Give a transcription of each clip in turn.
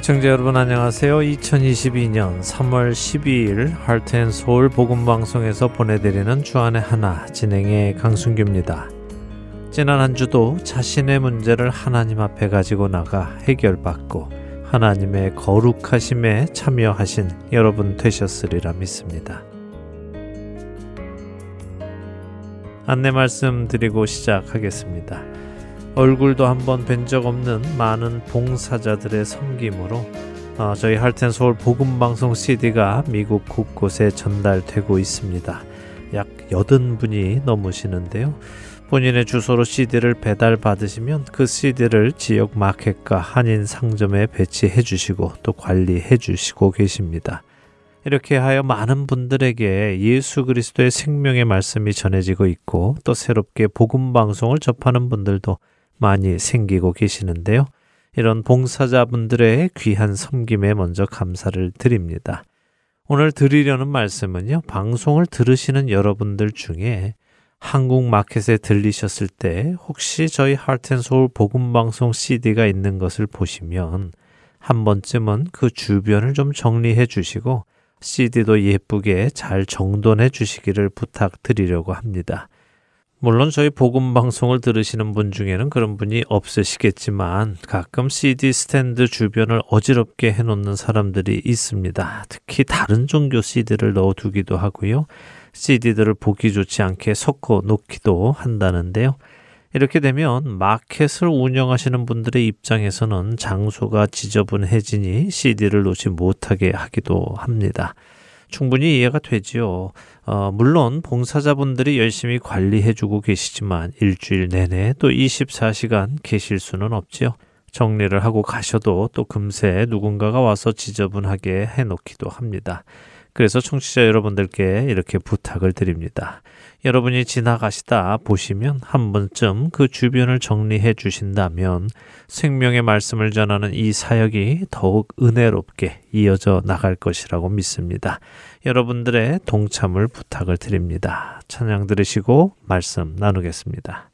애청자 여러분 안녕하세요. 2022년 3월 12일 할텐 서울 복음 방송에서 보내드리는 주안의 하나 진행의 강순규입니다. 지난 한 주도 자신의 문제를 하나님 앞에 가지고 나가 해결받고 하나님의 거룩하심에 참여하신 여러분 되셨으리라 믿습니다. 안내 말씀 드리고 시작하겠습니다. 얼굴도 한번 뵌 적 없는 많은 봉사자들의 섬김으로 어, 저희 할텐 서울 복음 방송 CD가 미국 곳곳에 전달되고 있습니다. 약 80분이 넘으시는데요. 본인의 주소로 CD를 배달 받으시면 그 CD를 지역 마켓과 한인 상점에 배치해 주시고 또 관리해 주시고 계십니다. 이렇게 하여 많은 분들에게 예수 그리스도의 생명의 말씀이 전해지고 있고 또 새롭게 복음 방송을 접하는 분들도 많이 생기고 계시는데요. 이런 봉사자분들의 귀한 섬김에 먼저 감사를 드립니다. 오늘 드리려는 말씀은요, 방송을 들으시는 여러분들 중에 한국 마켓에 들리셨을 때 혹시 저희 하트앤소울 복음방송 CD가 있는 것을 보시면 한 번쯤은 그 주변을 좀 정리해 주시고 CD도 예쁘게 잘 정돈해 주시기를 부탁드리려고 합니다. 물론 저희 복음 방송을 들으시는 분 중에는 그런 분이 없으시겠지만 가끔 CD 스탠드 주변을 어지럽게 해놓는 사람들이 있습니다. 특히 다른 종교 CD를 넣어두기도 하고요. CD들을 보기 좋지 않게 섞어 놓기도 한다는데요. 이렇게 되면 마켓을 운영하시는 분들의 입장에서는 장소가 지저분해지니 CD를 놓지 못하게 하기도 합니다. 충분히 이해가 되지요. 어, 물론 봉사자분들이 열심히 관리해주고 계시지만 일주일 내내 또 24시간 계실 수는 없지요. 정리를 하고 가셔도 또 금세 누군가가 와서 지저분하게 해놓기도 합니다. 그래서 청취자 여러분들께 이렇게 부탁을 드립니다. 여러분이 지나가시다 보시면 한 번쯤 그 주변을 정리해 주신다면 생명의 말씀을 전하는 이 사역이 더욱 은혜롭게 이어져 나갈 것이라고 믿습니다. 여러분들의 동참을 부탁을 드립니다. 찬양 들으시고 말씀 나누겠습니다.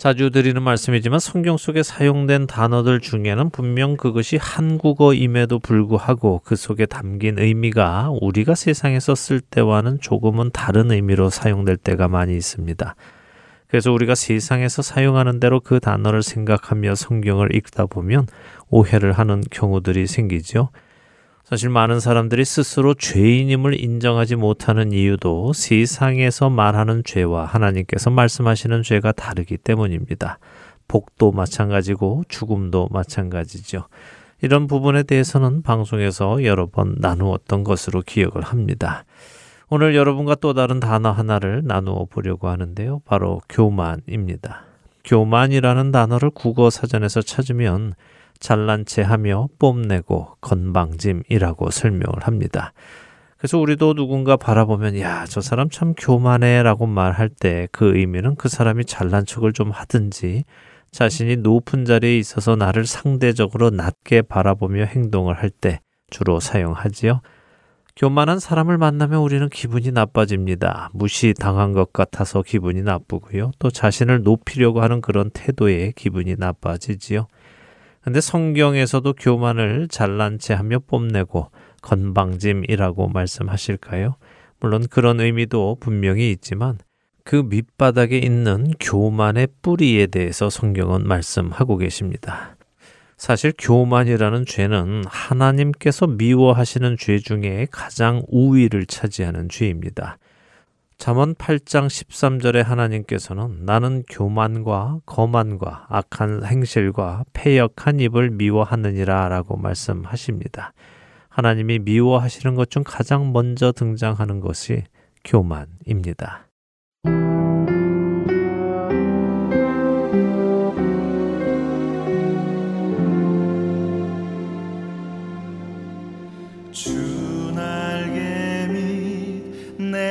자주 드리는 말씀이지만 성경 속에 사용된 단어들 중에는 분명 그것이 한국어임에도 불구하고 그 속에 담긴 의미가 우리가 세상에서 쓸 때와는 조금은 다른 의미로 사용될 때가 많이 있습니다. 그래서 우리가 세상에서 사용하는 대로 그 단어를 생각하며 성경을 읽다 보면 오해를 하는 경우들이 생기죠. 사실 많은 사람들이 스스로 죄인임을 인정하지 못하는 이유도 세상에서 말하는 죄와 하나님께서 말씀하시는 죄가 다르기 때문입니다. 복도 마찬가지고 죽음도 마찬가지죠. 이런 부분에 대해서는 방송에서 여러 번 나누었던 것으로 기억을 합니다. 오늘 여러분과 또 다른 단어 하나를 나누어 보려고 하는데요. 바로 교만입니다. 교만이라는 단어를 국어 사전에서 찾으면 잘난 체 하며 뽐내고 건방짐이라고 설명을 합니다. 그래서 우리도 누군가 바라보면 야, 저 사람 참 교만해 라고 말할 때 그 의미는 그 사람이 잘난 척을 좀 하든지 자신이 높은 자리에 있어서 나를 상대적으로 낮게 바라보며 행동을 할 때 주로 사용하지요. 교만한 사람을 만나면 우리는 기분이 나빠집니다. 무시당한 것 같아서 기분이 나쁘고요. 또 자신을 높이려고 하는 그런 태도에 기분이 나빠지지요. 근데 성경에서도 교만을 잘난 체 하며 뽐내고 건방짐이라고 말씀하실까요? 물론 그런 의미도 분명히 있지만 그 밑바닥에 있는 교만의 뿌리에 대해서 성경은 말씀하고 계십니다. 사실 교만이라는 죄는 하나님께서 미워하시는 죄 중에 가장 우위를 차지하는 죄입니다. 잠언 8장 13절에 하나님께서는 나는 교만과 거만과 악한 행실과 패역한 입을 미워하느니라 라고 말씀하십니다. 하나님이 미워하시는 것 중 가장 먼저 등장하는 것이 교만입니다.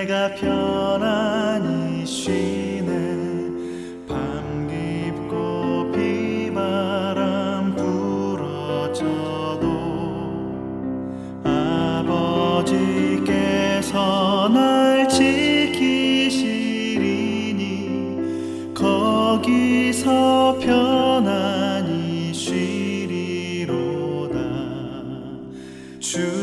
내가 편 날 지키시리니 거기서 편안히 쉬리로다. 주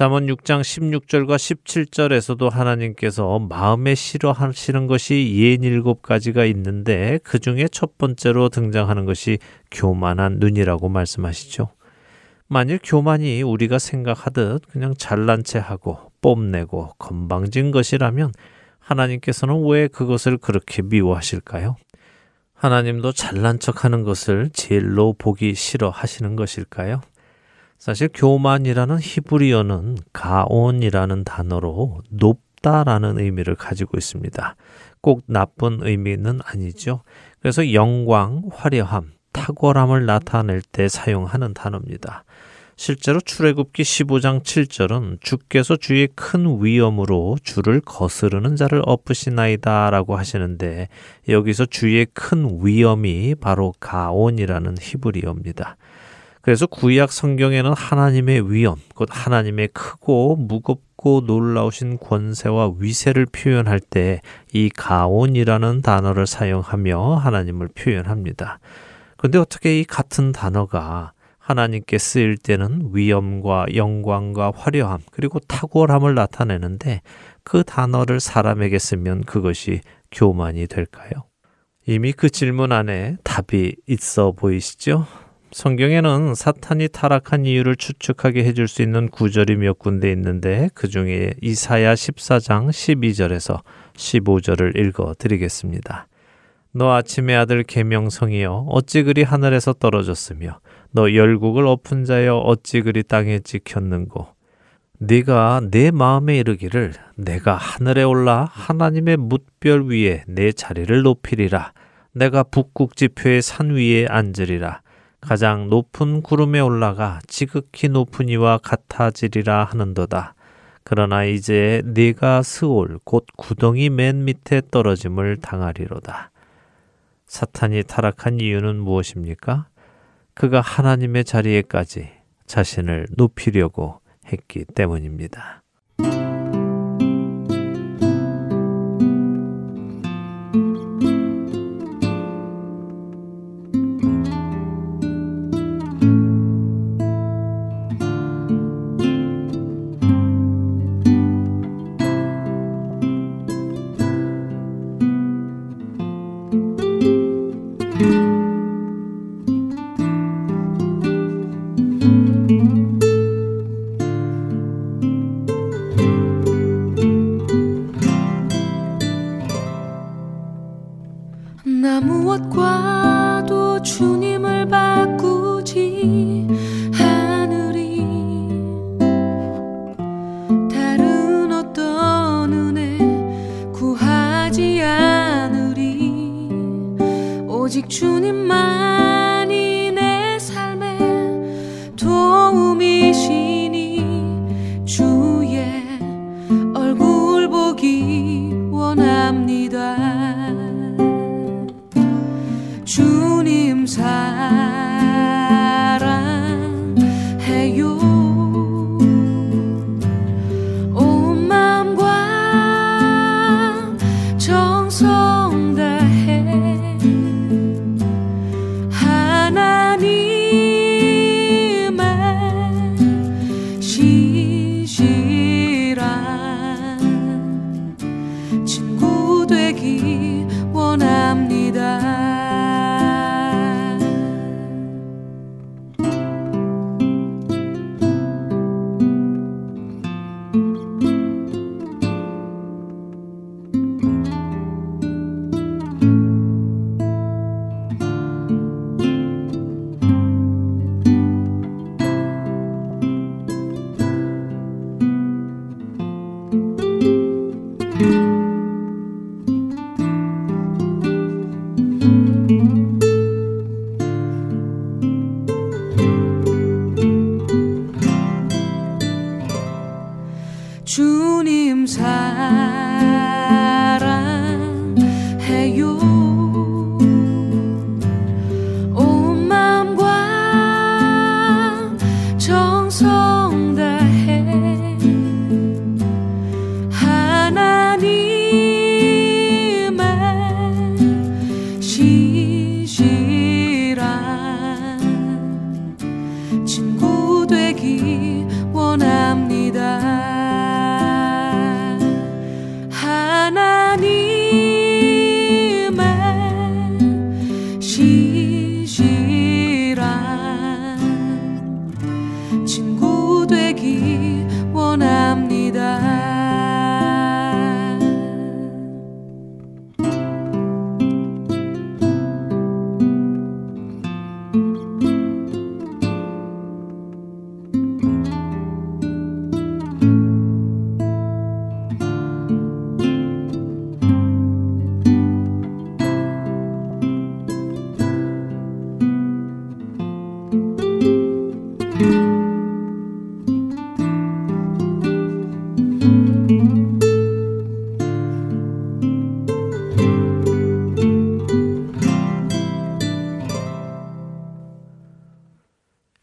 잠언 6장 16절과 17절에서도 하나님께서 마음에 싫어하시는 것이 예인 일곱 가지가 있는데 그 중에 첫 번째로 등장하는 것이 교만한 눈이라고 말씀하시죠. 만일 교만이 우리가 생각하듯 그냥 잘난 체 하고 뽐내고 건방진 것이라면 하나님께서는 왜 그것을 그렇게 미워하실까요? 하나님도 잘난 척 하는 것을 제일로 보기 싫어 하시는 것일까요? 사실 교만이라는 히브리어는 가온이라는 단어로 높다라는 의미를 가지고 있습니다. 꼭 나쁜 의미는 아니죠. 그래서 영광, 화려함, 탁월함을 나타낼 때 사용하는 단어입니다. 실제로 출애굽기 15장 7절은 주께서 주의 큰 위엄으로 주를 거스르는 자를 엎으시나이다라고 하시는데 여기서 주의 큰 위엄이 바로 가온이라는 히브리어입니다. 그래서 구약 성경에는 하나님의 위엄, 곧 하나님의 크고 무겁고 놀라우신 권세와 위세를 표현할 때 이 가온이라는 단어를 사용하며 하나님을 표현합니다. 그런데 어떻게 이 같은 단어가 하나님께 쓰일 때는 위엄과 영광과 화려함 그리고 탁월함을 나타내는데 그 단어를 사람에게 쓰면 그것이 교만이 될까요? 이미 그 질문 안에 답이 있어 보이시죠? 성경에는 사탄이 타락한 이유를 추측하게 해줄 수 있는 구절이 몇 군데 있는데 그 중에 이사야 14장 12절에서 15절을 읽어 드리겠습니다. 너 아침의 아들 계명성이여 어찌 그리 하늘에서 떨어졌으며 너 열국을 엎은 자여 어찌 그리 땅에 찍혔는고? 네가 내 마음에 이르기를 내가 하늘에 올라 하나님의 뭇별 위에 내 자리를 높이리라. 내가 북극 지표의 산 위에 앉으리라 가장 높은 구름에 올라가 지극히 높은 이와 같아지리라 하는도다. 그러나 이제 네가 스올 곧 구덩이 맨 밑에 떨어짐을 당하리로다. 사탄이 타락한 이유는 무엇입니까? 그가 하나님의 자리에까지 자신을 높이려고 했기 때문입니다.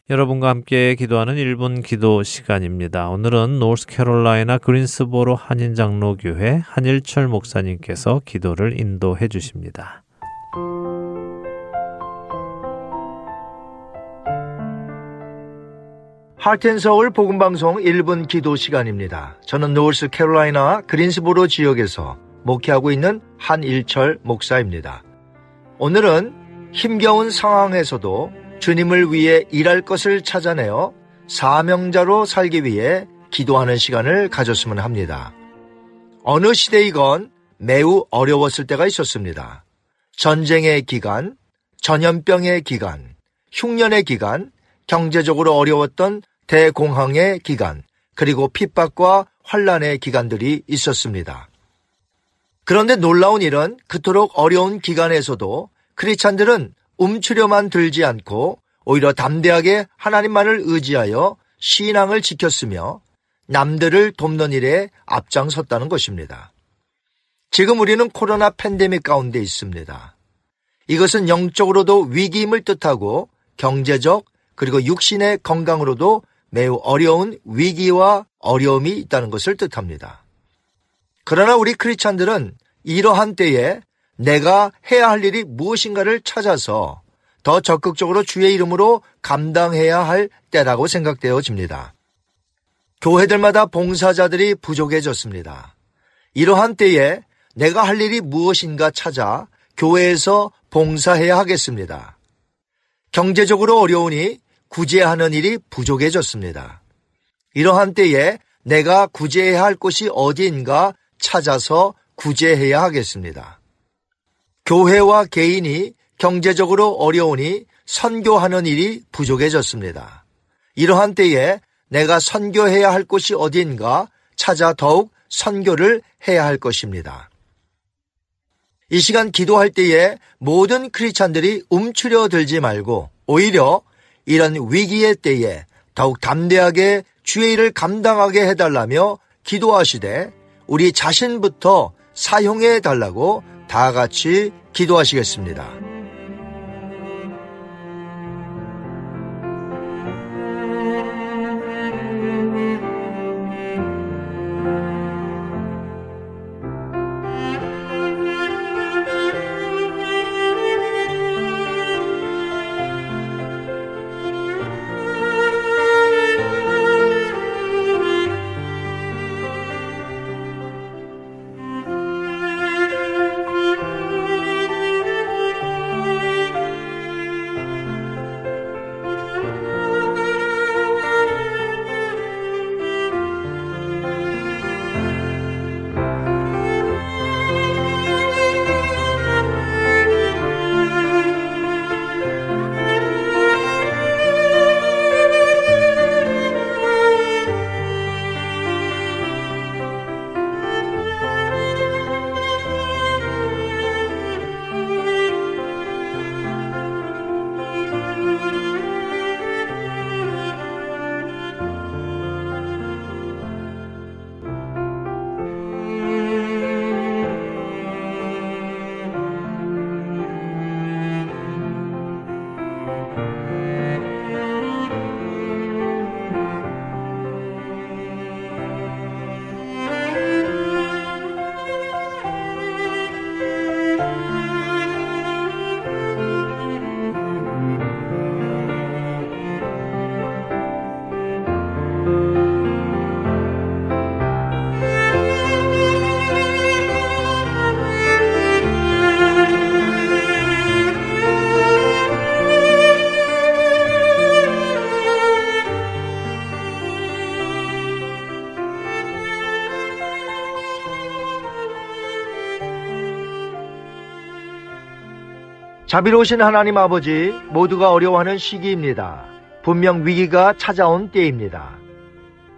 여러분과 함께 기도하는 1분 기도 시간입니다. 오늘은 노스캐롤라이나 그린스보로 한인장로교회 한일철 목사님께서 기도를 인도해 주십니다. 하트앤서울 복음방송 1분 기도 시간입니다. 저는 노스 캐롤라이나 그린스보로 지역에서 목회하고 있는 한일철 목사입니다. 오늘은 힘겨운 상황에서도 주님을 위해 일할 것을 찾아내어 사명자로 살기 위해 기도하는 시간을 가졌으면 합니다. 어느 시대이건 매우 어려웠을 때가 있었습니다. 전쟁의 기간, 전염병의 기간, 흉년의 기간, 경제적으로 어려웠던 대공황의 기간, 그리고 핍박과 환란의 기간들이 있었습니다. 그런데 놀라운 일은 그토록 어려운 기간에서도 크리찬들은 움츠려만 들지 않고 오히려 담대하게 하나님만을 의지하여 신앙을 지켰으며 남들을 돕는 일에 앞장섰다는 것입니다. 지금 우리는 코로나 팬데믹 가운데 있습니다. 이것은 영적으로도 위기임을 뜻하고 경제적 그리고 육신의 건강으로도 매우 어려운 위기와 어려움이 있다는 것을 뜻합니다. 그러나 우리 크리스찬들은 이러한 때에 내가 해야 할 일이 무엇인가를 찾아서 더 적극적으로 주의 이름으로 감당해야 할 때라고 생각되어집니다. 교회들마다 봉사자들이 부족해졌습니다. 이러한 때에 내가 할 일이 무엇인가 찾아 교회에서 봉사해야 하겠습니다. 경제적으로 어려우니 구제하는 일이 부족해졌습니다. 이러한 때에 내가 구제해야 할 곳이 어디인가 찾아서 구제해야 하겠습니다. 교회와 개인이 경제적으로 어려우니 선교하는 일이 부족해졌습니다. 이러한 때에 내가 선교해야 할 곳이 어디인가 찾아 더욱 선교를 해야 할 것입니다. 이 시간 기도할 때에 모든 크리스찬들이 움츠려 들지 말고 오히려 이런 위기의 때에 더욱 담대하게 주의 일을 감당하게 해달라며 기도하시되 우리 자신부터 사용해 달라고 다 같이 기도하시겠습니다. 자비로우신 하나님 아버지, 모두가 어려워하는 시기입니다. 분명 위기가 찾아온 때입니다.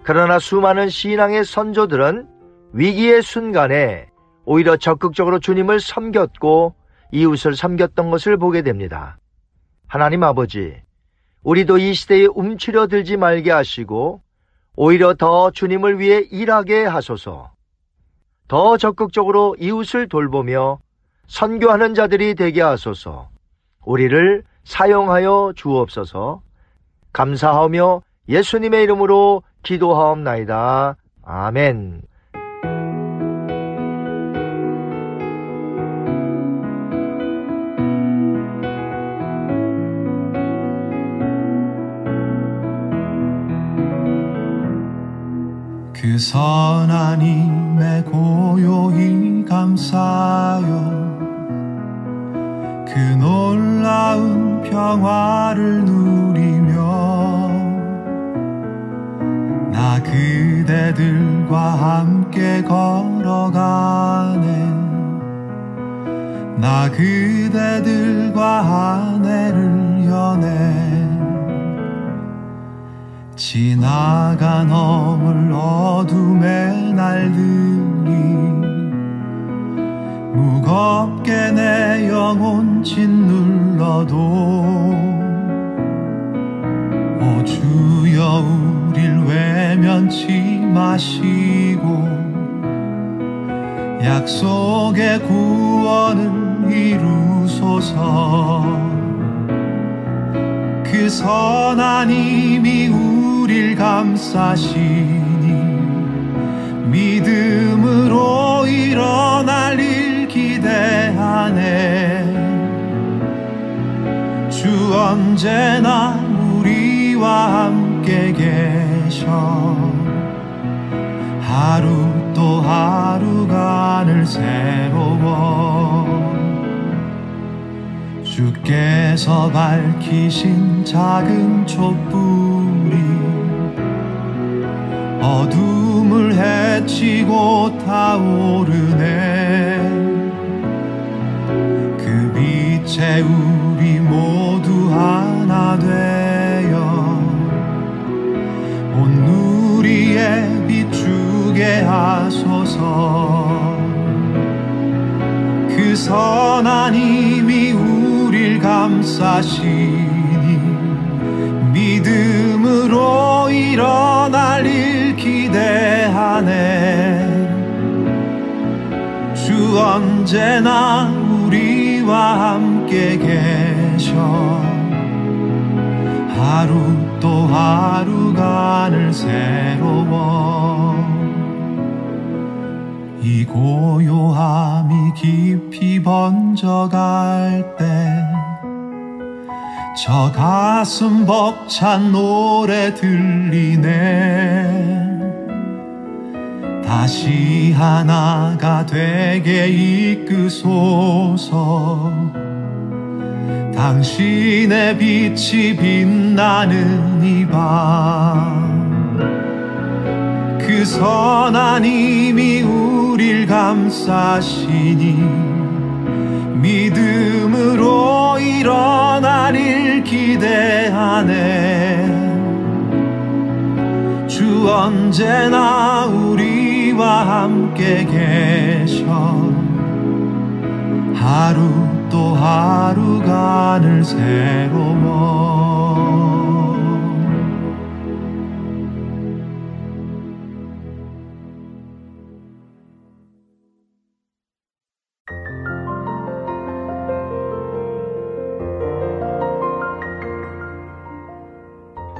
그러나 수많은 신앙의 선조들은 위기의 순간에 오히려 적극적으로 주님을 섬겼고 이웃을 섬겼던 것을 보게 됩니다. 하나님 아버지, 우리도 이 시대에 움츠려 들지 말게 하시고 오히려 더 주님을 위해 일하게 하소서. 더 적극적으로 이웃을 돌보며 선교하는 자들이 되게 하소서. 우리를 사용하여 주옵소서. 감사하며 예수님의 이름으로 기도하옵나이다. 아멘. 그 힘에 고요히 감사요 그 놀라운 평화를 누리며 나 그대들과 함께 걸어가네. 나 그대들과 아내를 연해 지나간 어물 주께서 밝히신 작은 촛불이 어둠을 헤치고 타오르 감싸시니 믿음으로 일어날 일 기대하네. 주 언제나 우리와 함께 계셔. 하루 또 하루가 늘 새로워 이 고요함이 깊이 번져갈 때 저 가슴 벅찬 노래 들리네. 다시 하나가 되게 이끄소서. 당신의 빛이 빛나는 이밤그 선한 힘이 우릴 감싸시니 믿음으로 일어날 일 기대하네. 주 언제나 우리와 함께 계셔. 하루 또 하루가 늘 새로워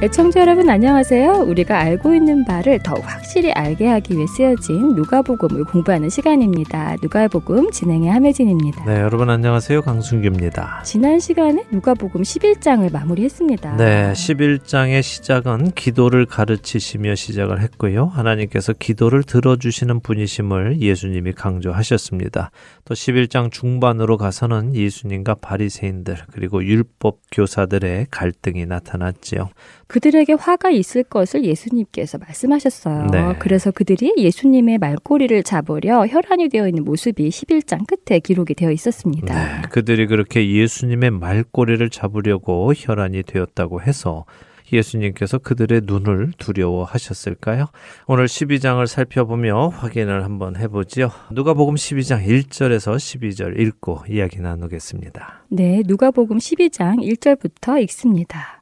애청자 여러분 안녕하세요. 우리가 알고 있는 바를 더 확실히 알게 하기 위해 쓰여진 누가복음을 공부하는 시간입니다. 누가복음 진행의 함혜진입니다. 네, 여러분 안녕하세요. 강순규입니다. 지난 시간에 누가복음 11장을 마무리했습니다. 네, 11장의 시작은 기도를 가르치시며 시작을 했고요. 하나님께서 기도를 들어주시는 분이심을 예수님이 강조하셨습니다. 또 11장 중반으로 가서는 예수님과 바리새인들 그리고 율법 교사들의 갈등이 나타났지요. 그들에게 화가 있을 것을 예수님께서 말씀하셨어요. 네. 그래서 그들이 예수님의 말꼬리를 잡으려 혈안이 되어 있는 모습이 11장 끝에 기록이 되어 있었습니다. 네, 그들이 그렇게 예수님의 말꼬리를 잡으려고 혈안이 되었다고 해서 예수님께서 그들의 눈을 두려워하셨을까요? 오늘 12장을 살펴보며 확인을 한번 해보지요. 누가복음 12장 1절에서 12절 읽고 이야기 나누겠습니다. 네, 누가복음 12장 1절부터 읽습니다.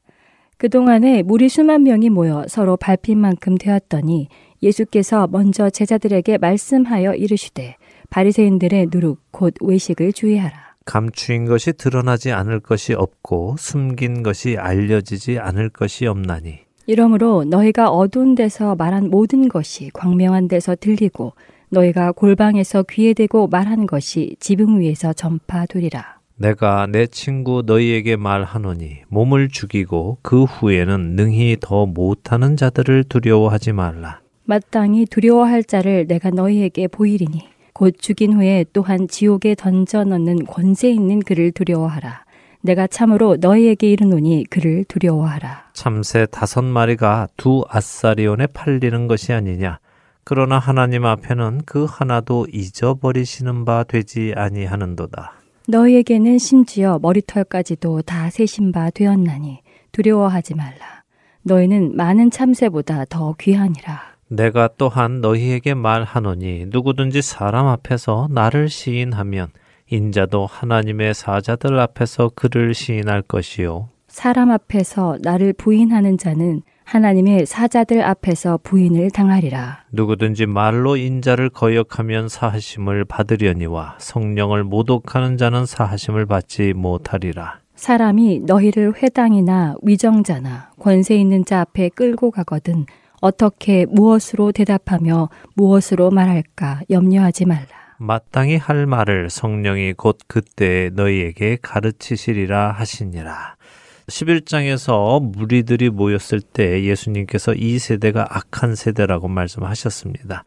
그동안에 무리 수만 명이 모여 서로 밟힌 만큼 되었더니 예수께서 먼저 제자들에게 말씀하여 이르시되 바리새인들의 누룩 곧 외식을 주의하라. 감추인 것이 드러나지 않을 것이 없고 숨긴 것이 알려지지 않을 것이 없나니 이러므로 너희가 어두운 데서 말한 모든 것이 광명한 데서 들리고 너희가 골방에서 귀에 대고 말한 것이 지붕 위에서 전파되리라. 내가 내 친구 너희에게 말하노니 몸을 죽이고 그 후에는 능히 더 못하는 자들을 두려워하지 말라. 마땅히 두려워할 자를 내가 너희에게 보이리니 곧 죽인 후에 또한 지옥에 던져 넣는 권세 있는 그를 두려워하라. 내가 참으로 너희에게 이르노니 그를 두려워하라. 참새 다섯 마리가 두 아사리온에 팔리는 것이 아니냐. 그러나 하나님 앞에는 그 하나도 잊어버리시는 바 되지 아니하는도다. 너희에게는 심지어 머리털까지도 다 세신 바 되었나니 두려워하지 말라. 너희는 많은 참새보다 더 귀하니라. 내가 또한 너희에게 말하노니 누구든지 사람 앞에서 나를 시인하면 인자도 하나님의 사자들 앞에서 그를 시인할 것이요. 사람 앞에서 나를 부인하는 자는 하나님의 사자들 앞에서 부인을 당하리라. 누구든지 말로 인자를 거역하면 사하심을 받으려니와 성령을 모독하는 자는 사하심을 받지 못하리라. 사람이 너희를 회당이나 위정자나 권세 있는 자 앞에 끌고 가거든 어떻게 무엇으로 대답하며 무엇으로 말할까 염려하지 말라. 마땅히 할 말을 성령이 곧 그때 너희에게 가르치시리라 하시니라. 11장에서 무리들이 모였을 때 예수님께서 이 세대가 악한 세대라고 말씀하셨습니다.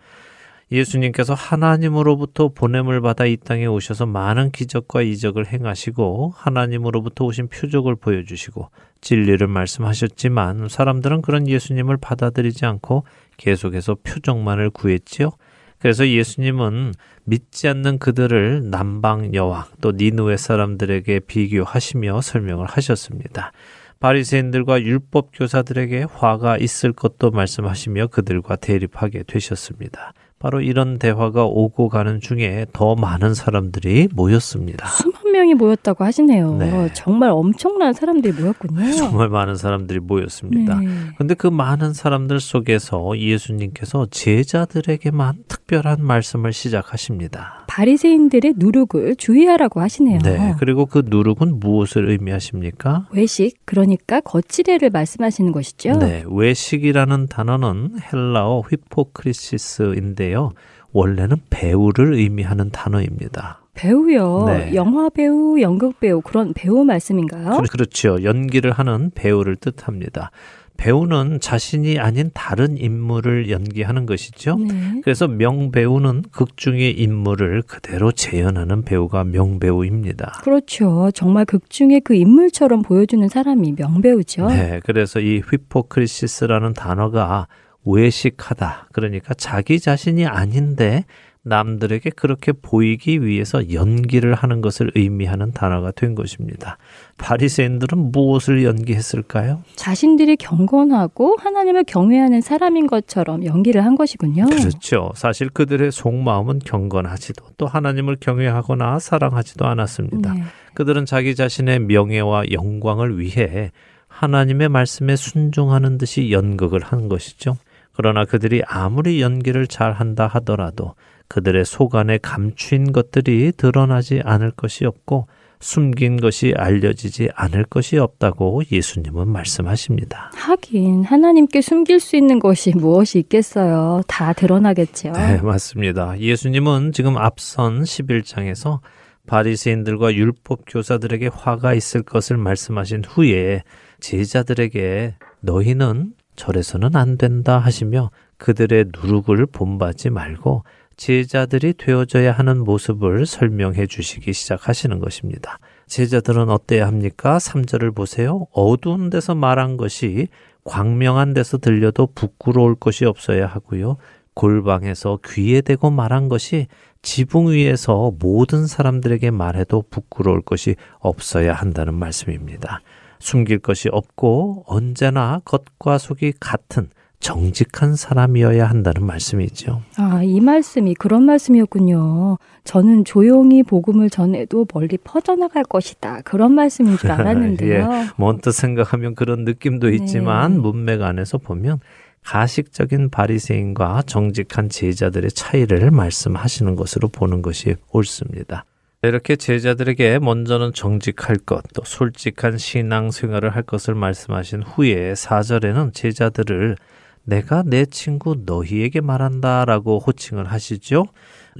예수님께서 하나님으로부터 보냄을 받아 이 땅에 오셔서 많은 기적과 이적을 행하시고 하나님으로부터 오신 표적을 보여주시고 진리를 말씀하셨지만 사람들은 그런 예수님을 받아들이지 않고 계속해서 표적만을 구했지요. 그래서 예수님은 믿지 않는 그들을 남방 여왕 또 니누의 사람들에게 비교하시며 설명을 하셨습니다. 바리새인들과 율법 교사들에게 화가 있을 것도 말씀하시며 그들과 대립하게 되셨습니다. 바로 이런 대화가 오고 가는 중에 더 많은 사람들이 모였습니다. 수만 명이 모였다고 하시네요. 네. 정말 엄청난 사람들이 모였군요. 정말 많은 사람들이 모였습니다. 네. 근데 그 많은 사람들 속에서 예수님께서 제자들에게만 특별한 말씀을 시작하십니다. 바리새인들의 누룩을 주의하라고 하시네요. 네. 그리고 그 누룩은 무엇을 의미하십니까? 외식 그러니까 거칠애를 말씀하시는 것이죠. 네. 외식이라는 단어는 헬라어 휘포크리시스인데 요. 원래는 배우를 의미하는 단어입니다. 배우요. 네. 영화 배우, 연극 배우 그런 배우 말씀인가요? 그- 그렇죠. 연기를 하는 배우를 뜻합니다. 배우는 자신이 아닌 다른 인물을 연기하는 것이죠. 네. 그래서 명배우는 극 중의 인물을 그대로 재현하는 배우가 명배우입니다. 그렇죠. 정말 극 중에 그 인물처럼 보여주는 사람이 명배우죠. 네, 그래서 이 휘포크리시스라는 단어가 외식하다. 그러니까 자기 자신이 아닌데 남들에게 그렇게 보이기 위해서 연기를 하는 것을 의미하는 단어가 된 것입니다. 바리새인들은 무엇을 연기했을까요? 자신들이 경건하고 하나님을 경외하는 사람인 것처럼 연기를 한 것이군요. 그렇죠. 사실 그들의 속마음은 경건하지도 또 하나님을 경외하거나 사랑하지도 않았습니다. 네. 그들은 자기 자신의 명예와 영광을 위해 하나님의 말씀에 순종하는 듯이 연극을 한 것이죠. 그러나 그들이 아무리 연기를 잘 한다 하더라도 그들의 속 안에 감추인 것들이 드러나지 않을 것이 없고 숨긴 것이 알려지지 않을 것이 없다고 예수님은 말씀하십니다. 하긴 하나님께 숨길 수 있는 것이 무엇이 있겠어요. 다 드러나겠죠. 네, 맞습니다. 예수님은 지금 앞선 11장에서 바리새인들과 율법 교사들에게 화가 있을 것을 말씀하신 후에 제자들에게 너희는 절에서는 안 된다 하시며 그들의 누룩을 본받지 말고 제자들이 되어져야 하는 모습을 설명해 주시기 시작하시는 것입니다. 제자들은 어때야 합니까? 3절을 보세요. 어두운 데서 말한 것이 광명한 데서 들려도 부끄러울 것이 없어야 하고요. 골방에서 귀에 대고 말한 것이 지붕 위에서 모든 사람들에게 말해도 부끄러울 것이 없어야 한다는 말씀입니다. 숨길 것이 없고 언제나 겉과 속이 같은 정직한 사람이어야 한다는 말씀이죠. 아, 이 말씀이 그런 말씀이었군요. 저는 조용히 복음을 전해도 멀리 퍼져나갈 것이다. 그런 말씀인 줄 알았는데요. 예, 먼뜻 생각하면 그런 느낌도 있지만 네. 문맥 안에서 보면 가식적인 바리새인과 정직한 제자들의 차이를 말씀하시는 것으로 보는 것이 옳습니다. 이렇게 제자들에게 먼저는 정직할 것, 또 솔직한 신앙 생활을 할 것을 말씀하신 후에 4절에는 제자들을 내가 내 친구 너희에게 말한다 라고 호칭을 하시죠.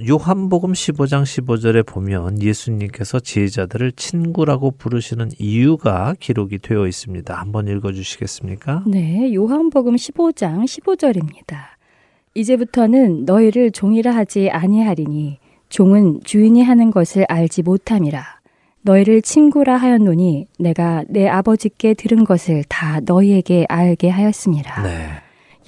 요한복음 15장 15절에 보면 예수님께서 제자들을 친구라고 부르시는 이유가 기록이 되어 있습니다. 한번 읽어 주시겠습니까? 네, 요한복음 15장 15절입니다. 이제부터는 너희를 종이라 하지 아니하리니 종은 주인이 하는 것을 알지 못함이라. 너희를 친구라 하였노니 내가 내 아버지께 들은 것을 다 너희에게 알게 하였습니다. 네.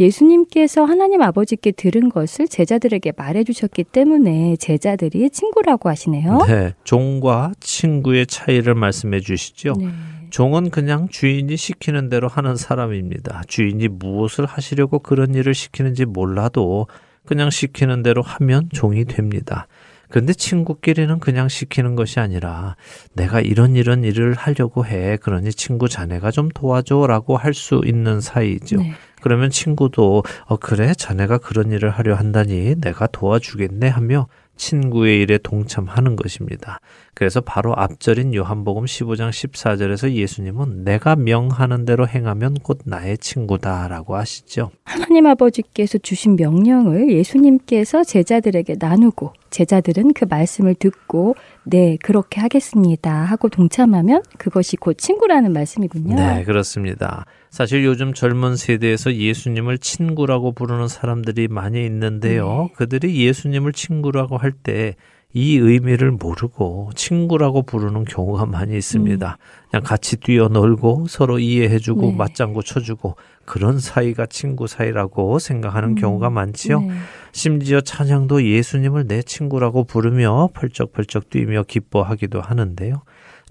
예수님께서 하나님 아버지께 들은 것을 제자들에게 말해 주셨기 때문에 제자들이 친구라고 하시네요. 네. 종과 친구의 차이를 말씀해 주시죠. 네. 종은 그냥 주인이 시키는 대로 하는 사람입니다. 주인이 무엇을 하시려고 그런 일을 시키는지 몰라도 그냥 시키는 대로 하면 종이 됩니다. 그런데 친구끼리는 그냥 시키는 것이 아니라 내가 이런 이런 일을 하려고 해. 그러니 친구 자네가 좀 도와줘라고 할 수 있는 사이죠. 네. 그러면 친구도 어 그래 자네가 그런 일을 하려 한다니 내가 도와주겠네 하며 친구의 일에 동참하는 것입니다. 그래서 바로 앞절인 요한복음 15장 14절에서 예수님은 내가 명하는 대로 행하면 곧 나의 친구다라고 하시죠. 하나님 아버지께서 주신 명령을 예수님께서 제자들에게 나누고 제자들은 그 말씀을 듣고 네 그렇게 하겠습니다 하고 동참하면 그것이 곧 친구라는 말씀이군요. 네, 그렇습니다. 사실 요즘 젊은 세대에서 예수님을 친구라고 부르는 사람들이 많이 있는데요. 그들이 예수님을 친구라고 할 때 이 의미를 모르고 친구라고 부르는 경우가 많이 있습니다. 그냥 같이 뛰어놀고 서로 이해해주고 네. 맞장구 쳐주고 그런 사이가 친구 사이라고 생각하는 경우가 많지요. 네. 심지어 찬양도 예수님을 내 친구라고 부르며 펄쩍펄쩍 뛰며 기뻐하기도 하는데요.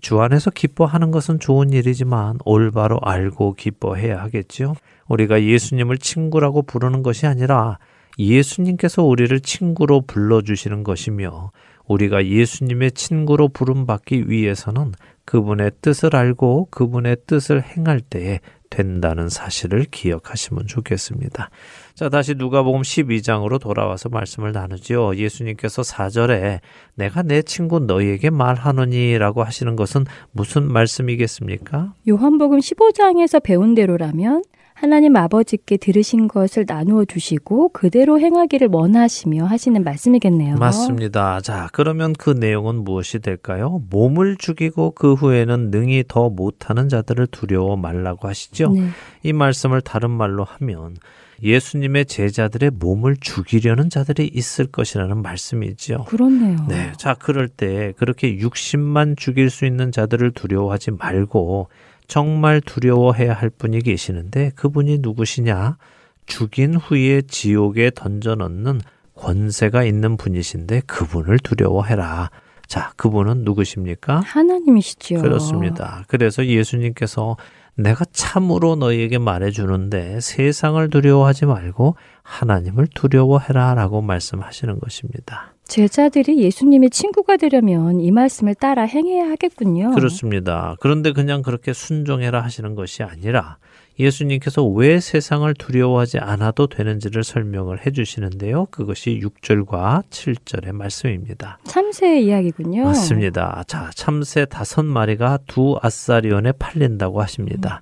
주 안에서 기뻐하는 것은 좋은 일이지만 올바로 알고 기뻐해야 하겠죠. 우리가 예수님을 친구라고 부르는 것이 아니라 예수님께서 우리를 친구로 불러주시는 것이며 우리가 예수님의 친구로 부름받기 위해서는 그분의 뜻을 알고 그분의 뜻을 행할 때에 된다는 사실을 기억하시면 좋겠습니다. 자, 다시 누가복음 12장으로 돌아와서 말씀을 나누지요. 예수님께서 4절에 내가 내 친구 너희에게 말하노니라고 하시는 것은 무슨 말씀이겠습니까? 요한복음 15장에서 배운 대로라면 하나님 아버지께 들으신 것을 나누어 주시고 그대로 행하기를 원하시며 하시는 말씀이겠네요. 맞습니다. 자, 그러면 그 내용은 무엇이 될까요? 몸을 죽이고 그 후에는 능히 더 못하는 자들을 두려워 말라고 하시죠. 네. 이 말씀을 다른 말로 하면 예수님의 제자들의 몸을 죽이려는 자들이 있을 것이라는 말씀이죠. 그렇네요. 네. 자, 그럴 때 그렇게 육신만 죽일 수 있는 자들을 두려워하지 말고 정말 두려워해야 할 분이 계시는데 그분이 누구시냐? 죽인 후에 지옥에 던져 넣는 권세가 있는 분이신데 그분을 두려워해라. 자, 그분은 누구십니까? 하나님이시죠. 그렇습니다. 그래서 예수님께서 내가 참으로 너희에게 말해주는데 세상을 두려워하지 말고 하나님을 두려워해라 라고 말씀하시는 것입니다. 제자들이 예수님의 친구가 되려면 이 말씀을 따라 행해야 하겠군요. 그렇습니다. 그런데 그냥 그렇게 순종해라 하시는 것이 아니라 예수님께서 왜 세상을 두려워하지 않아도 되는지를 설명을 해 주시는데요. 그것이 6절과 7절의 말씀입니다. 참새의 이야기군요. 맞습니다. 자, 참새 다섯 마리가 두 아사리온에 팔린다고 하십니다.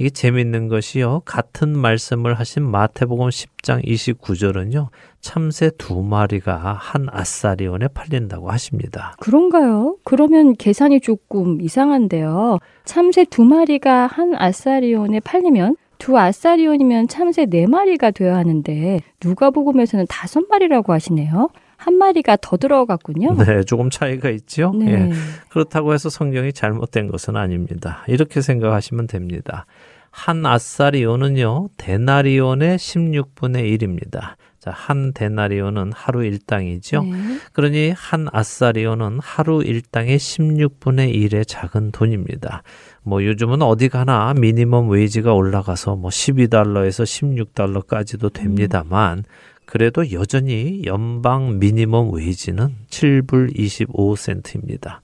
이게 재밌는 것이요. 같은 말씀을 하신 마태복음 10장 29절은요. 참새 두 마리가 한 아사리온에 팔린다고 하십니다. 그런가요? 그러면 계산이 조금 이상한데요. 참새 두 마리가 한 아사리온에 팔리면 두 아사리온이면 참새 네 마리가 되어야 하는데 누가복음에서는 다섯 마리라고 하시네요. 한 마리가 더 들어갔군요. 네, 조금 차이가 있죠. 네. 예. 그렇다고 해서 성경이 잘못된 것은 아닙니다. 이렇게 생각하시면 됩니다. 한 아사리온은요, 데나리온의 16분의 1입니다. 자, 한 데나리온은 하루 일당이죠. 네. 그러니 한 아사리온은 하루 일당의 16분의 1의 작은 돈입니다. 뭐 요즘은 어디 가나 미니멈 웨이지가 올라가서 뭐 12달러에서 16달러까지도 됩니다만 그래도 여전히 연방 미니멈 웨이지는 7불 25센트입니다.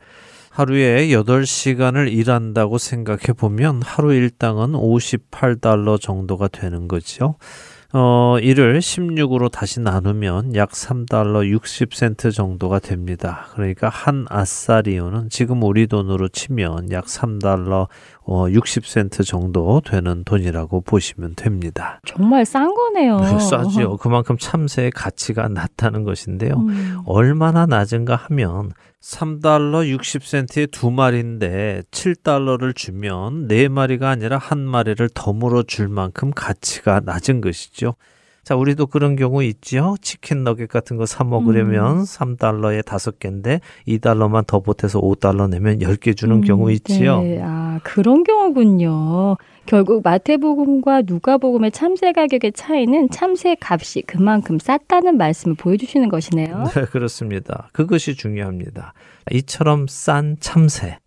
하루에 8시간을 일한다고 생각해 보면 하루 일당은 58달러 정도가 되는 거죠. 어, 이를 16으로 다시 나누면 약 3달러 60센트 정도가 됩니다. 그러니까 한 아사리오는 지금 우리 돈으로 치면 약 3달러 어, 60센트 정도 되는 돈이라고 보시면 됩니다. 정말 싼 거네요. 네, 싸지요. 그만큼 참새의 가치가 낮다는 것인데요. 음. 얼마나 낮은가 하면 3달러 60센트의 두 마리인데 7달러를 주면 네 마리가 아니라 한 마리를 덤으로 줄 만큼 가치가 낮은 것이죠. 자, 우리도 그런 경우 있죠. 치킨 너겟 같은 거 사 먹으려면 음. 3달러에 다섯 개인데 2달러만 더 보태서 5달러 내면 10개 주는 음, 경우 있지요. 네. 아, 그런 경우군요. 결국 마태복음과 누가복음의 참새 가격의 차이는 참새 값이 그만큼 쌌다는 말씀을 보여주시는 것이네요. 네, 그렇습니다. 그것이 중요합니다. 이처럼 싼 참새.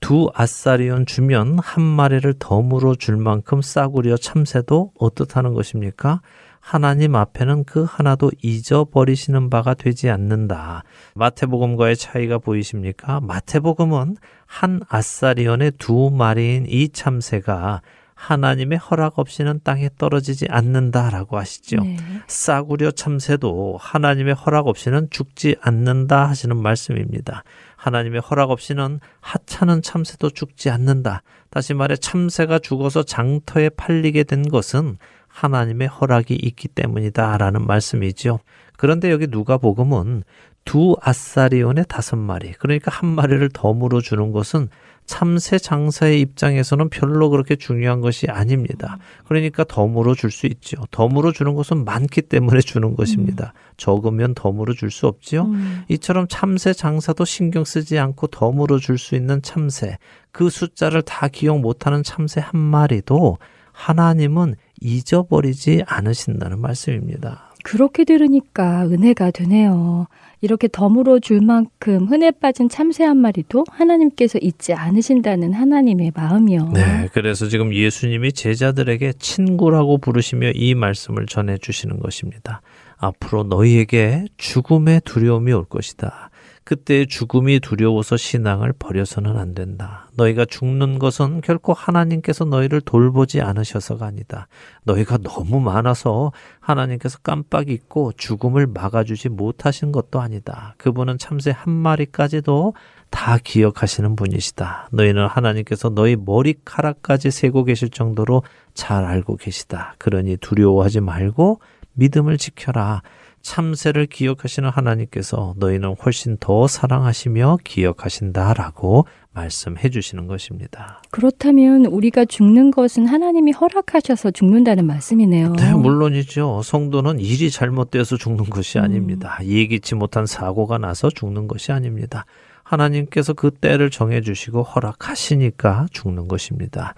두 아사리온 주면 한 마리를 덤으로 줄 만큼 싸구려 참새도 어떻다는 것입니까? 하나님 앞에는 그 하나도 잊어버리시는 바가 되지 않는다. 마태복음과의 차이가 보이십니까? 마태복음은 한 아사리온의 두 마리인 이 참새가 하나님의 허락 없이는 땅에 떨어지지 않는다라고 하시죠. 네. 싸구려 참새도 하나님의 허락 없이는 죽지 않는다 하시는 말씀입니다. 하나님의 허락 없이는 하찮은 참새도 죽지 않는다. 다시 말해 참새가 죽어서 장터에 팔리게 된 것은 하나님의 허락이 있기 때문이다라는 말씀이죠. 그런데 여기 누가복음은 두 아사리온의 다섯 마리, 그러니까 한 마리를 덤으로 주는 것은 참새 장사의 입장에서는 별로 그렇게 중요한 것이 아닙니다. 그러니까 덤으로 줄 수 있죠. 덤으로 주는 것은 많기 때문에 주는 것입니다. 적으면 덤으로 줄 수 없지요. 음. 이처럼 참새 장사도 신경 쓰지 않고 덤으로 줄 수 있는 참새, 그 숫자를 다 기억 못하는 참새 한 마리도 하나님은 잊어버리지 않으신다는 말씀입니다. 그렇게 들으니까 은혜가 되네요. 이렇게 덤으로 줄 만큼 흔해 빠진 참새 한 마리도 하나님께서 잊지 않으신다는 하나님의 마음이요. 네, 그래서 지금 예수님이 제자들에게 친구라고 부르시며 이 말씀을 전해 주시는 것입니다. 앞으로 너희에게 죽음의 두려움이 올 것이다. 그때 죽음이 두려워서 신앙을 버려서는 안 된다. 너희가 죽는 것은 결코 하나님께서 너희를 돌보지 않으셔서가 아니다. 너희가 너무 많아서 하나님께서 깜빡 잊고 죽음을 막아주지 못하신 것도 아니다. 그분은 참새 한 마리까지도 다 기억하시는 분이시다. 너희는 하나님께서 너희 머리카락까지 세고 계실 정도로 잘 알고 계시다. 그러니 두려워하지 말고 믿음을 지켜라. 참새를 기억하시는 하나님께서 너희는 훨씬 더 사랑하시며 기억하신다라고 말씀해 주시는 것입니다. 그렇다면 우리가 죽는 것은 하나님이 허락하셔서 죽는다는 말씀이네요. 네, 물론이죠. 성도는 일이 잘못되어서 죽는 것이 음. 아닙니다. 예기치 못한 사고가 나서 죽는 것이 아닙니다. 하나님께서 그 때를 정해 주시고 허락하시니까 죽는 것입니다.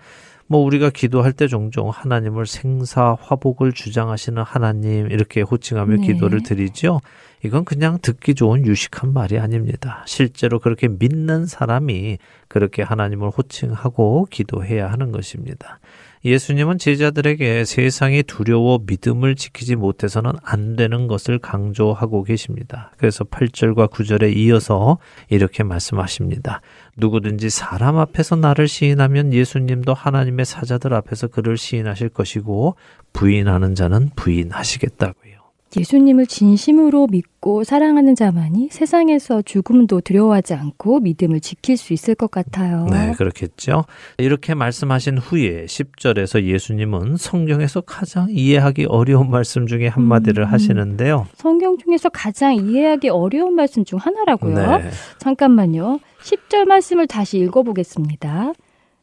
뭐 우리가 기도할 때 종종 하나님을 생사 화복을 주장하시는 하나님 이렇게 호칭하며 네. 기도를 드리죠. 이건 그냥 듣기 좋은 유식한 말이 아닙니다. 실제로 그렇게 믿는 사람이 그렇게 하나님을 호칭하고 기도해야 하는 것입니다. 예수님은 제자들에게 세상이 두려워 믿음을 지키지 못해서는 안 되는 것을 강조하고 계십니다. 그래서 8절과 9절에 이어서 이렇게 말씀하십니다. 누구든지 사람 앞에서 나를 시인하면 예수님도 하나님의 사자들 앞에서 그를 시인하실 것이고 부인하는 자는 부인하시겠다고요. 예수님을 진심으로 믿고 사랑하는 자만이 세상에서 죽음도 두려워하지 않고 믿음을 지킬 수 있을 것 같아요. 네, 그렇겠죠. 이렇게 말씀하신 후에 10절에서 예수님은 성경에서 가장 이해하기 어려운 말씀 중에 한마디를 음. 하시는데요. 성경 중에서 가장 이해하기 어려운 말씀 중 하나라고요. 네. 잠깐만요. 10절 말씀을 다시 읽어보겠습니다.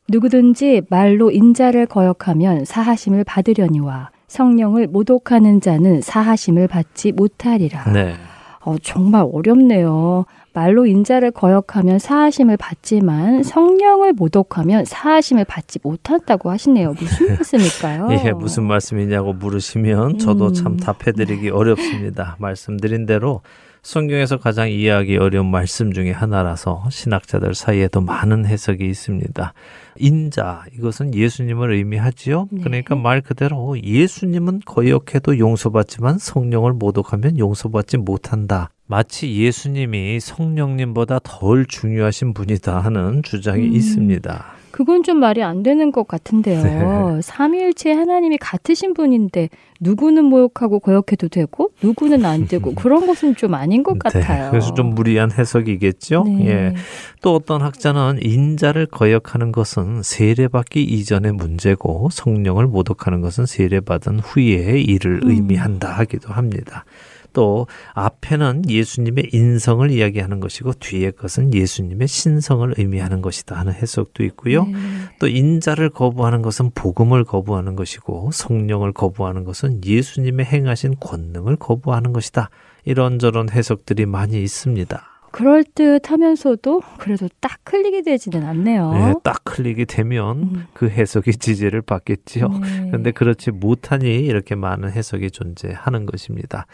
누구든지 말로 인자를 거역하면 사하심을 받으려니와 성령을 모독하는 자는 사하심을 받지 못하리라. 네. 어, 정말 어렵네요. 말로 인자를 거역하면 사하심을 받지만 성령을 모독하면 사하심을 받지 못한다고 하시네요. 무슨 말씀일까요? 예, 무슨 말씀이냐고 물으시면 저도 음. 참 답해드리기 어렵습니다. 말씀드린 대로 성경에서 가장 이해하기 어려운 말씀 중에 하나라서 신학자들 사이에도 많은 해석이 있습니다. 인자, 이것은 예수님을 의미하지요. 네. 그러니까 말 그대로 예수님은 거역해도 용서받지만 성령을 모독하면 용서받지 못한다. 마치 예수님이 성령님보다 덜 중요하신 분이다 하는 주장이 음. 있습니다. 그건 좀 말이 안 되는 것 같은데요. 네. 삼위일체 하나님이 같으신 분인데 누구는 모욕하고 거역해도 되고 누구는 안 되고 그런 것은 좀 아닌 것 같아요. 네, 그래서 좀 무리한 해석이겠죠. 네. 예. 또 어떤 학자는 인자를 거역하는 것은 세례받기 이전의 문제고 성령을 모독하는 것은 세례받은 후의 일을 음. 의미한다 하기도 합니다. 또 앞에는 예수님의 인성을 이야기하는 것이고 뒤에 것은 예수님의 신성을 의미하는 것이다 하는 해석도 있고요. 네. 또 인자를 거부하는 것은 복음을 거부하는 것이고 성령을 거부하는 것은 예수님의 행하신 권능을 거부하는 것이다. 이런저런 해석들이 많이 있습니다. 그럴 듯 하면서도 그래도 딱 클릭이 되지는 않네요. 예, 딱 클릭이 되면 어? 음. 그 해석이 지지를 받겠지요. 네. 그런데 그렇지 못하니 이렇게 많은 해석이 존재하는 것입니다.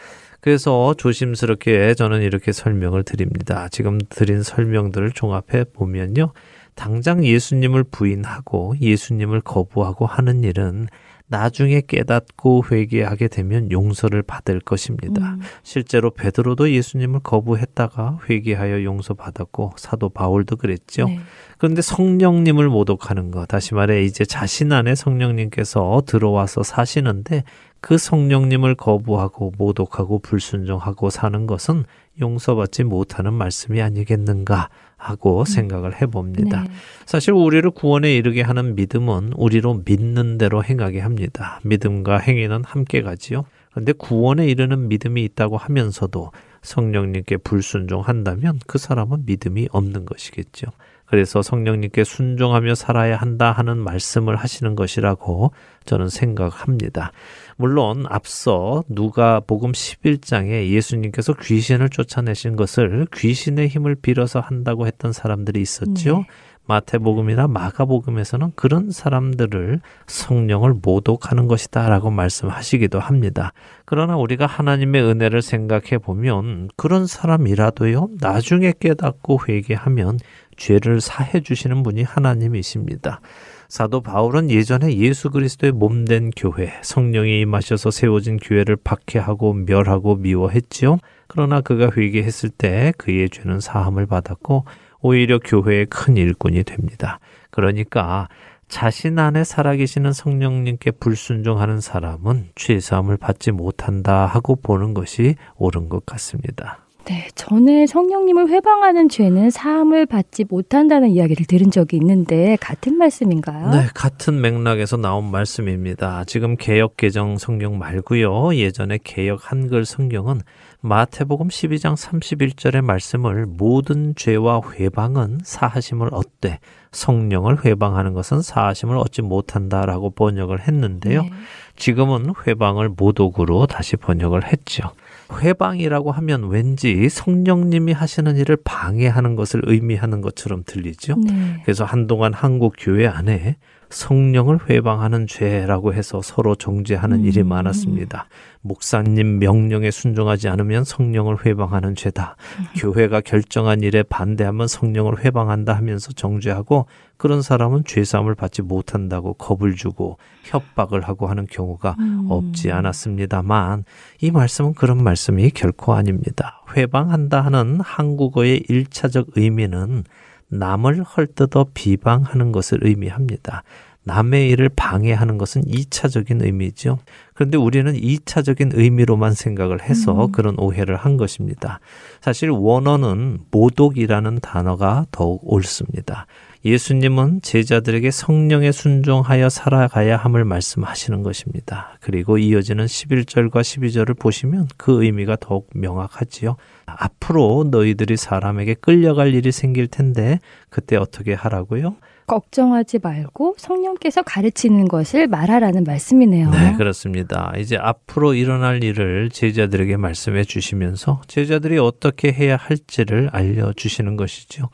그래서 조심스럽게 저는 이렇게 설명을 드립니다. 지금 드린 설명들을 종합해 보면요. 당장 예수님을 부인하고 예수님을 거부하고 하는 일은 나중에 깨닫고 회개하게 되면 용서를 받을 것입니다. 음. 실제로 베드로도 예수님을 거부했다가 회개하여 용서받았고 사도 바울도 그랬죠. 네. 그런데 성령님을 모독하는 것, 다시 말해 이제 자신 안에 성령님께서 들어와서 사시는데 그 성령님을 거부하고 모독하고 불순종하고 사는 것은 용서받지 못하는 말씀이 아니겠는가 하고 생각을 해봅니다. 네. 사실 우리를 구원에 이르게 하는 믿음은 우리로 믿는 대로 행하게 합니다. 믿음과 행위는 함께 가지요. 그런데 구원에 이르는 믿음이 있다고 하면서도 성령님께 불순종한다면 그 사람은 믿음이 없는 것이겠죠. 그래서 성령님께 순종하며 살아야 한다 하는 말씀을 하시는 것이라고 저는 생각합니다. 물론 앞서 누가 복음 11장에 예수님께서 귀신을 쫓아내신 것을 귀신의 힘을 빌어서 한다고 했던 사람들이 있었죠. 네. 마태복음이나 마가복음에서는 그런 사람들을 성령을 모독하는 것이다 라고 말씀하시기도 합니다. 그러나 우리가 하나님의 은혜를 생각해 보면 그런 사람이라도요, 나중에 깨닫고 회개하면 죄를 사해 주시는 분이 하나님이십니다. 사도 바울은 예전에 예수 그리스도의 몸된 교회, 성령이 임하셔서 세워진 교회를 박해하고 멸하고 미워했지요. 그러나 그가 회개했을 때 그의 죄는 사함을 받았고 오히려 교회의 큰 일꾼이 됩니다. 그러니까 자신 안에 살아계시는 성령님께 불순종하는 사람은 죄사함을 받지 못한다 하고 보는 것이 옳은 것 같습니다. 네, 전에 성령님을 회방하는 죄는 사함을 받지 못한다는 이야기를 들은 적이 있는데 같은 말씀인가요? 네, 같은 맥락에서 나온 말씀입니다. 지금 개역 개정 성경 말고요. 예전에 개역 한글 성경은 마태복음 12장 31절의 말씀을 모든 죄와 회방은 사하심을 얻되 성령을 회방하는 것은 사하심을 얻지 못한다라고 번역을 했는데요. 네. 지금은 회방을 모독으로 다시 번역을 했죠. 회방이라고 하면 왠지 성령님이 하시는 일을 방해하는 것을 의미하는 것처럼 들리죠. 네. 그래서 한동안 한국 교회 안에 성령을 회방하는 죄라고 해서 서로 정죄하는 일이 음. 많았습니다. 목사님 명령에 순종하지 않으면 성령을 회방하는 죄다. 교회가 결정한 일에 반대하면 성령을 회방한다 하면서 정죄하고 그런 사람은 죄사함을 받지 못한다고 겁을 주고 협박을 하고 하는 경우가 음. 없지 않았습니다만 이 말씀은 그런 말씀이 결코 아닙니다. 회방한다 하는 한국어의 일차적 의미는 남을 헐뜯어 비방하는 것을 의미합니다. 남의 일을 방해하는 것은 이차적인 의미죠. 그런데 우리는 이차적인 의미로만 생각을 해서 음. 그런 오해를 한 것입니다. 사실 원어는 모독이라는 단어가 더욱 옳습니다. 예수님은 제자들에게 성령에 순종하여 살아가야 함을 말씀하시는 것입니다. 그리고 이어지는 11절과 12절을 보시면 그 의미가 더욱 명확하지요. 앞으로 너희들이 사람에게 끌려갈 일이 생길 텐데 그때 어떻게 하라고요? 걱정하지 말고 성령께서 가르치는 것을 말하라는 말씀이네요. 네, 그렇습니다. 이제 앞으로 일어날 일을 제자들에게 말씀해 주시면서 제자들이 어떻게 해야 할지를 알려 주시는 것이죠.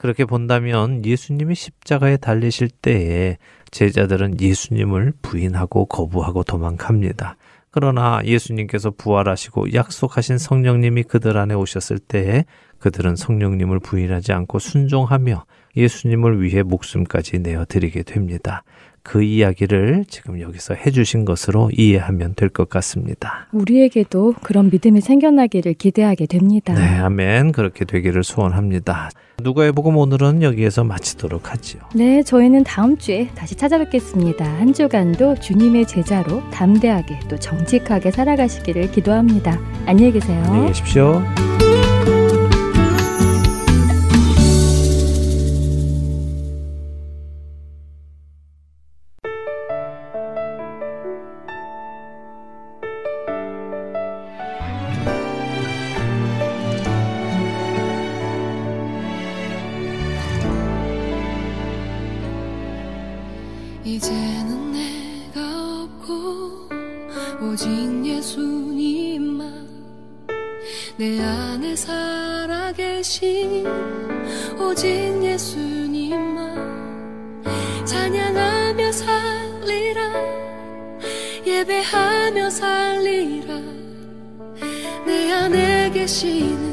그렇게 본다면 예수님이 십자가에 달리실 때에 제자들은 예수님을 부인하고 거부하고 도망갑니다. 그러나 예수님께서 부활하시고 약속하신 성령님이 그들 안에 오셨을 때에 그들은 성령님을 부인하지 않고 순종하며 예수님을 위해 목숨까지 내어 드리게 됩니다. 그 이야기를 지금 여기서 해주신 것으로 이해하면 될 것 같습니다. 우리에게도 그런 믿음이 생겨나기를 기대하게 됩니다. 네, 아멘. 그렇게 되기를 소원합니다. 누가의 복음 오늘은 여기에서 마치도록 하지요. 네, 저희는 다음 주에 다시 찾아뵙겠습니다. 한 주간도 주님의 제자로 담대하게 또 정직하게 살아가시기를 기도합니다. 안녕히 계세요. 안녕히 계십시오. 이제는 내가 없고 오직 예수님만 내 안에 살아계신 오직 예수님만 찬양하며 살리라 예배하며 살리라. 내 안에 계시는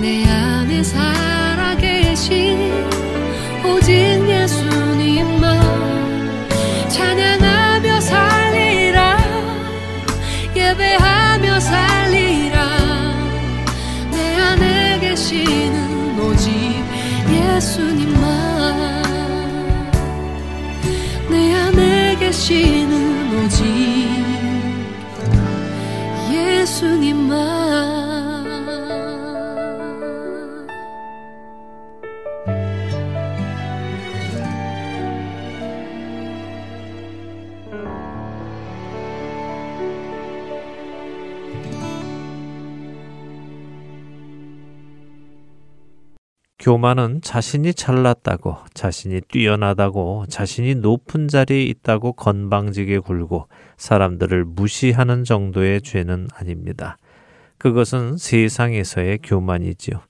내 안에 살아계신 오직 예수님만 찬양하며 살리라 예배하며 살리라. 내 안에 계시는 오직 예수님만. 내 안에 계시는 오직 예수님만 교만은 자신이 잘났다고, 자신이 뛰어나다고, 자신이 높은 자리에 있다고 건방지게 굴고 사람들을 무시하는 정도의 죄는 아닙니다. 그것은 세상에서의 교만이지요.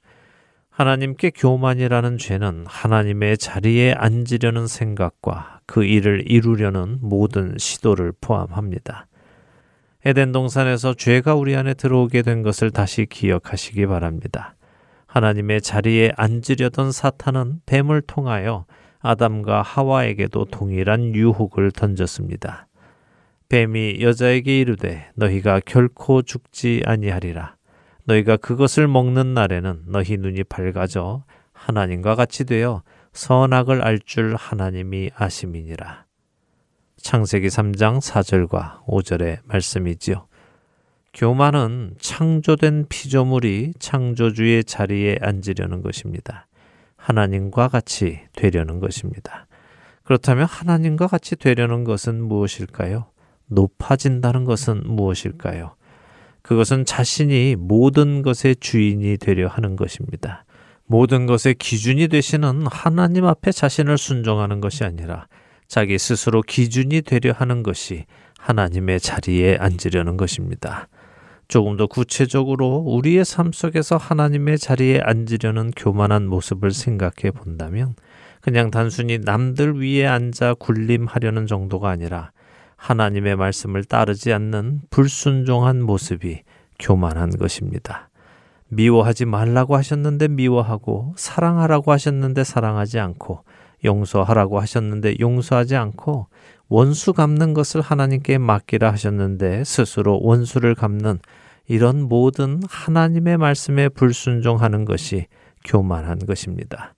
하나님께 교만이라는 죄는 하나님의 자리에 앉으려는 생각과 그 일을 이루려는 모든 시도를 포함합니다. 에덴 동산에서 죄가 우리 안에 들어오게 된 것을 다시 기억하시기 바랍니다. 하나님의 자리에 앉으려던 사탄은 뱀을 통하여 아담과 하와에게도 동일한 유혹을 던졌습니다. 뱀이 여자에게 이르되 너희가 결코 죽지 아니하리라. 너희가 그것을 먹는 날에는 너희 눈이 밝아져 하나님과 같이 되어 선악을 알 줄 하나님이 아심이니라. 창세기 3장 4절과 5절의 말씀이지요. 교만은 창조된 피조물이 창조주의 자리에 앉으려는 것입니다. 하나님과 같이 되려는 것입니다. 그렇다면 하나님과 같이 되려는 것은 무엇일까요? 높아진다는 것은 무엇일까요? 그것은 자신이 모든 것의 주인이 되려 하는 것입니다. 모든 것의 기준이 되시는 하나님 앞에 자신을 순종하는 것이 아니라 자기 스스로 기준이 되려 하는 것이 하나님의 자리에 앉으려는 것입니다. 조금 더 구체적으로 우리의 삶 속에서 하나님의 자리에 앉으려는 교만한 모습을 생각해 본다면 그냥 단순히 남들 위에 앉아 군림하려는 정도가 아니라 하나님의 말씀을 따르지 않는 불순종한 모습이 교만한 것입니다. 미워하지 말라고 하셨는데 미워하고 사랑하라고 하셨는데 사랑하지 않고 용서하라고 하셨는데 용서하지 않고 원수 갚는 것을 하나님께 맡기라 하셨는데 스스로 원수를 갚는 이런 모든 하나님의 말씀에 불순종하는 것이 교만한 것입니다.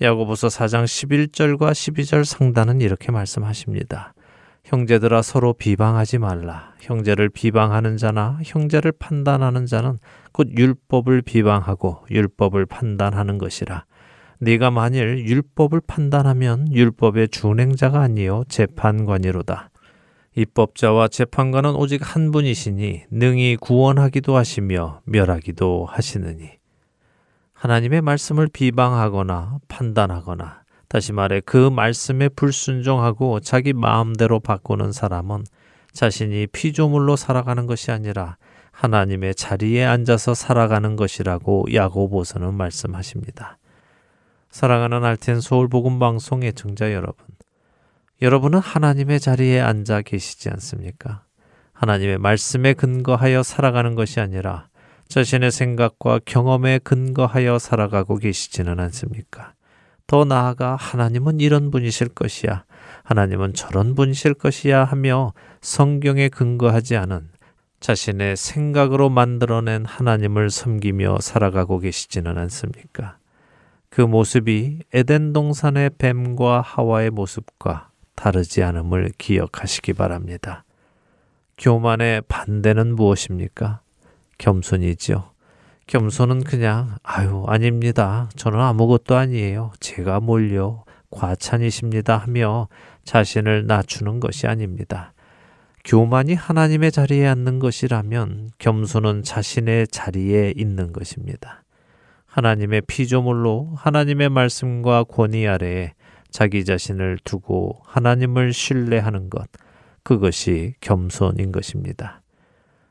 야고보서 4장 11절과 12절 상단은 이렇게 말씀하십니다. 형제들아 서로 비방하지 말라. 형제를 비방하는 자나 형제를 판단하는 자는 곧 율법을 비방하고 율법을 판단하는 것이라. 네가 만일 율법을 판단하면 율법의 준행자가 아니요 재판관이로다. 입법자와 재판관은 오직 한 분이시니 능히 구원하기도 하시며 멸하기도 하시느니 하나님의 말씀을 비방하거나 판단하거나 다시 말해 그 말씀에 불순종하고 자기 마음대로 바꾸는 사람은 자신이 피조물로 살아가는 것이 아니라 하나님의 자리에 앉아서 살아가는 것이라고 야고보서는 말씀하십니다. 사랑하는 알텐 서울 복음 방송 애청자 여러분. 여러분은 하나님의 자리에 앉아 계시지 않습니까? 하나님의 말씀에 근거하여 살아가는 것이 아니라 자신의 생각과 경험에 근거하여 살아가고 계시지는 않습니까? 더 나아가 하나님은 이런 분이실 것이야. 하나님은 저런 분이실 것이야 하며 성경에 근거하지 않은 자신의 생각으로 만들어낸 하나님을 섬기며 살아가고 계시지는 않습니까? 그 모습이 에덴 동산의 뱀과 하와의 모습과 다르지 않음을 기억하시기 바랍니다. 교만의 반대는 무엇입니까? 겸손이지요. 겸손은 그냥 아유 아닙니다. 저는 아무것도 아니에요. 제가 뭘요? 과찬이십니다 하며 자신을 낮추는 것이 아닙니다. 교만이 하나님의 자리에 앉는 것이라면 겸손은 자신의 자리에 있는 것입니다. 하나님의 피조물로 하나님의 말씀과 권위 아래에 자기 자신을 두고 하나님을 신뢰하는 것, 그것이 겸손인 것입니다.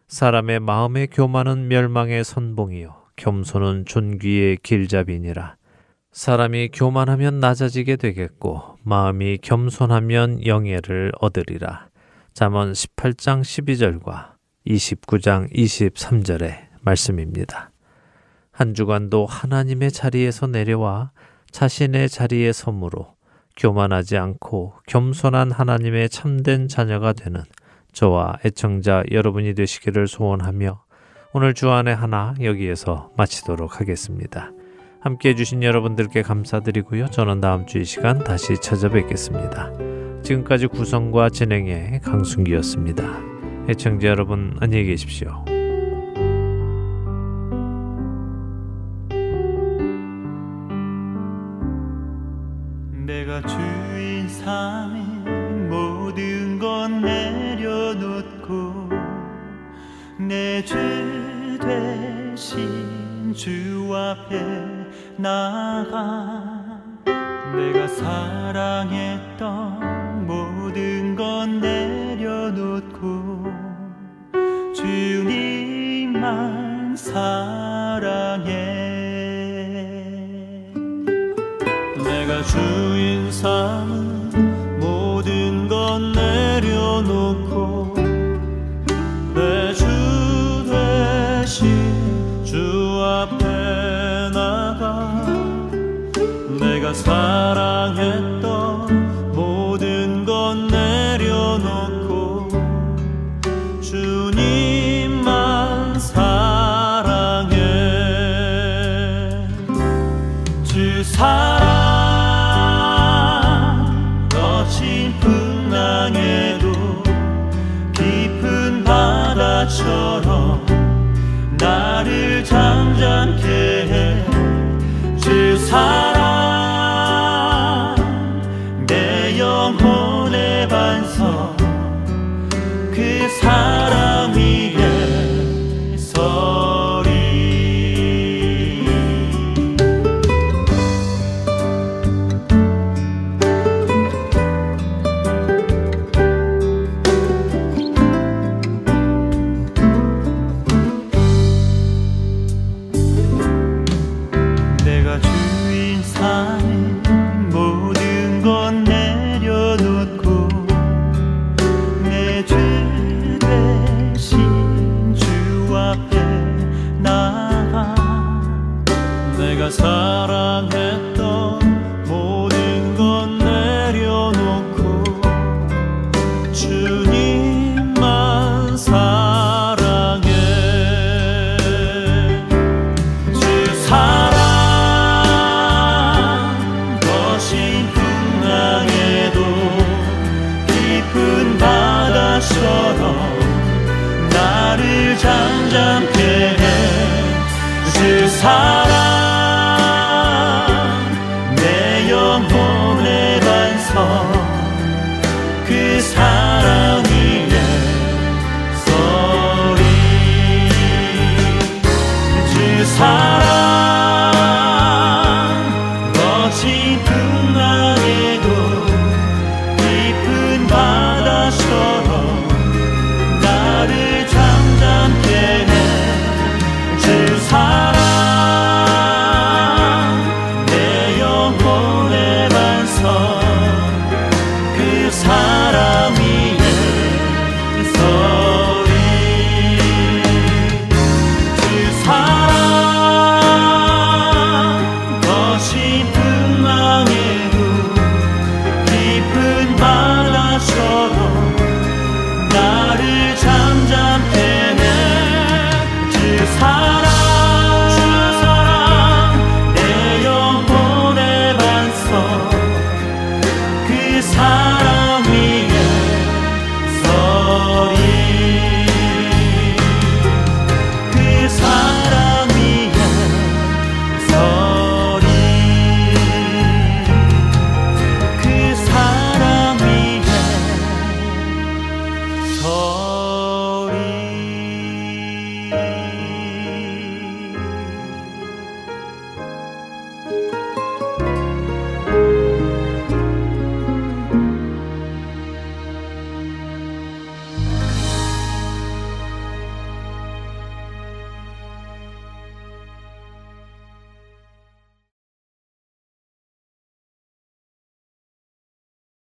사람의 마음의 교만은 멸망의 선봉이요, 겸손은 존귀의 길잡이니라. 사람이 교만하면 낮아지게 되겠고, 마음이 겸손하면 영예를 얻으리라. 잠언 18장 12절과 29장 23절의 말씀입니다. 한 주간도 하나님의 자리에서 내려와 자신의 자리에 서므로 교만하지 않고 겸손한 하나님의 참된 자녀가 되는 저와 애청자 여러분이 되시기를 소원하며 오늘 주안의 하나 여기에서 마치도록 하겠습니다. 함께 해주신 여러분들께 감사드리고요. 저는 다음 주 이 시간 다시 찾아뵙겠습니다. 지금까지 구성과 진행의 강순기였습니다. 애청자 여러분 안녕히 계십시오. 내가 주인 삼인 모든 건 내려놓고 내 죄 대신 주 앞에 나가 내가 사랑했던 모든 건 내려놓고 주님만 사랑해. 내가 주 깊은 바다처럼 나를 잠잠케 해 주 사랑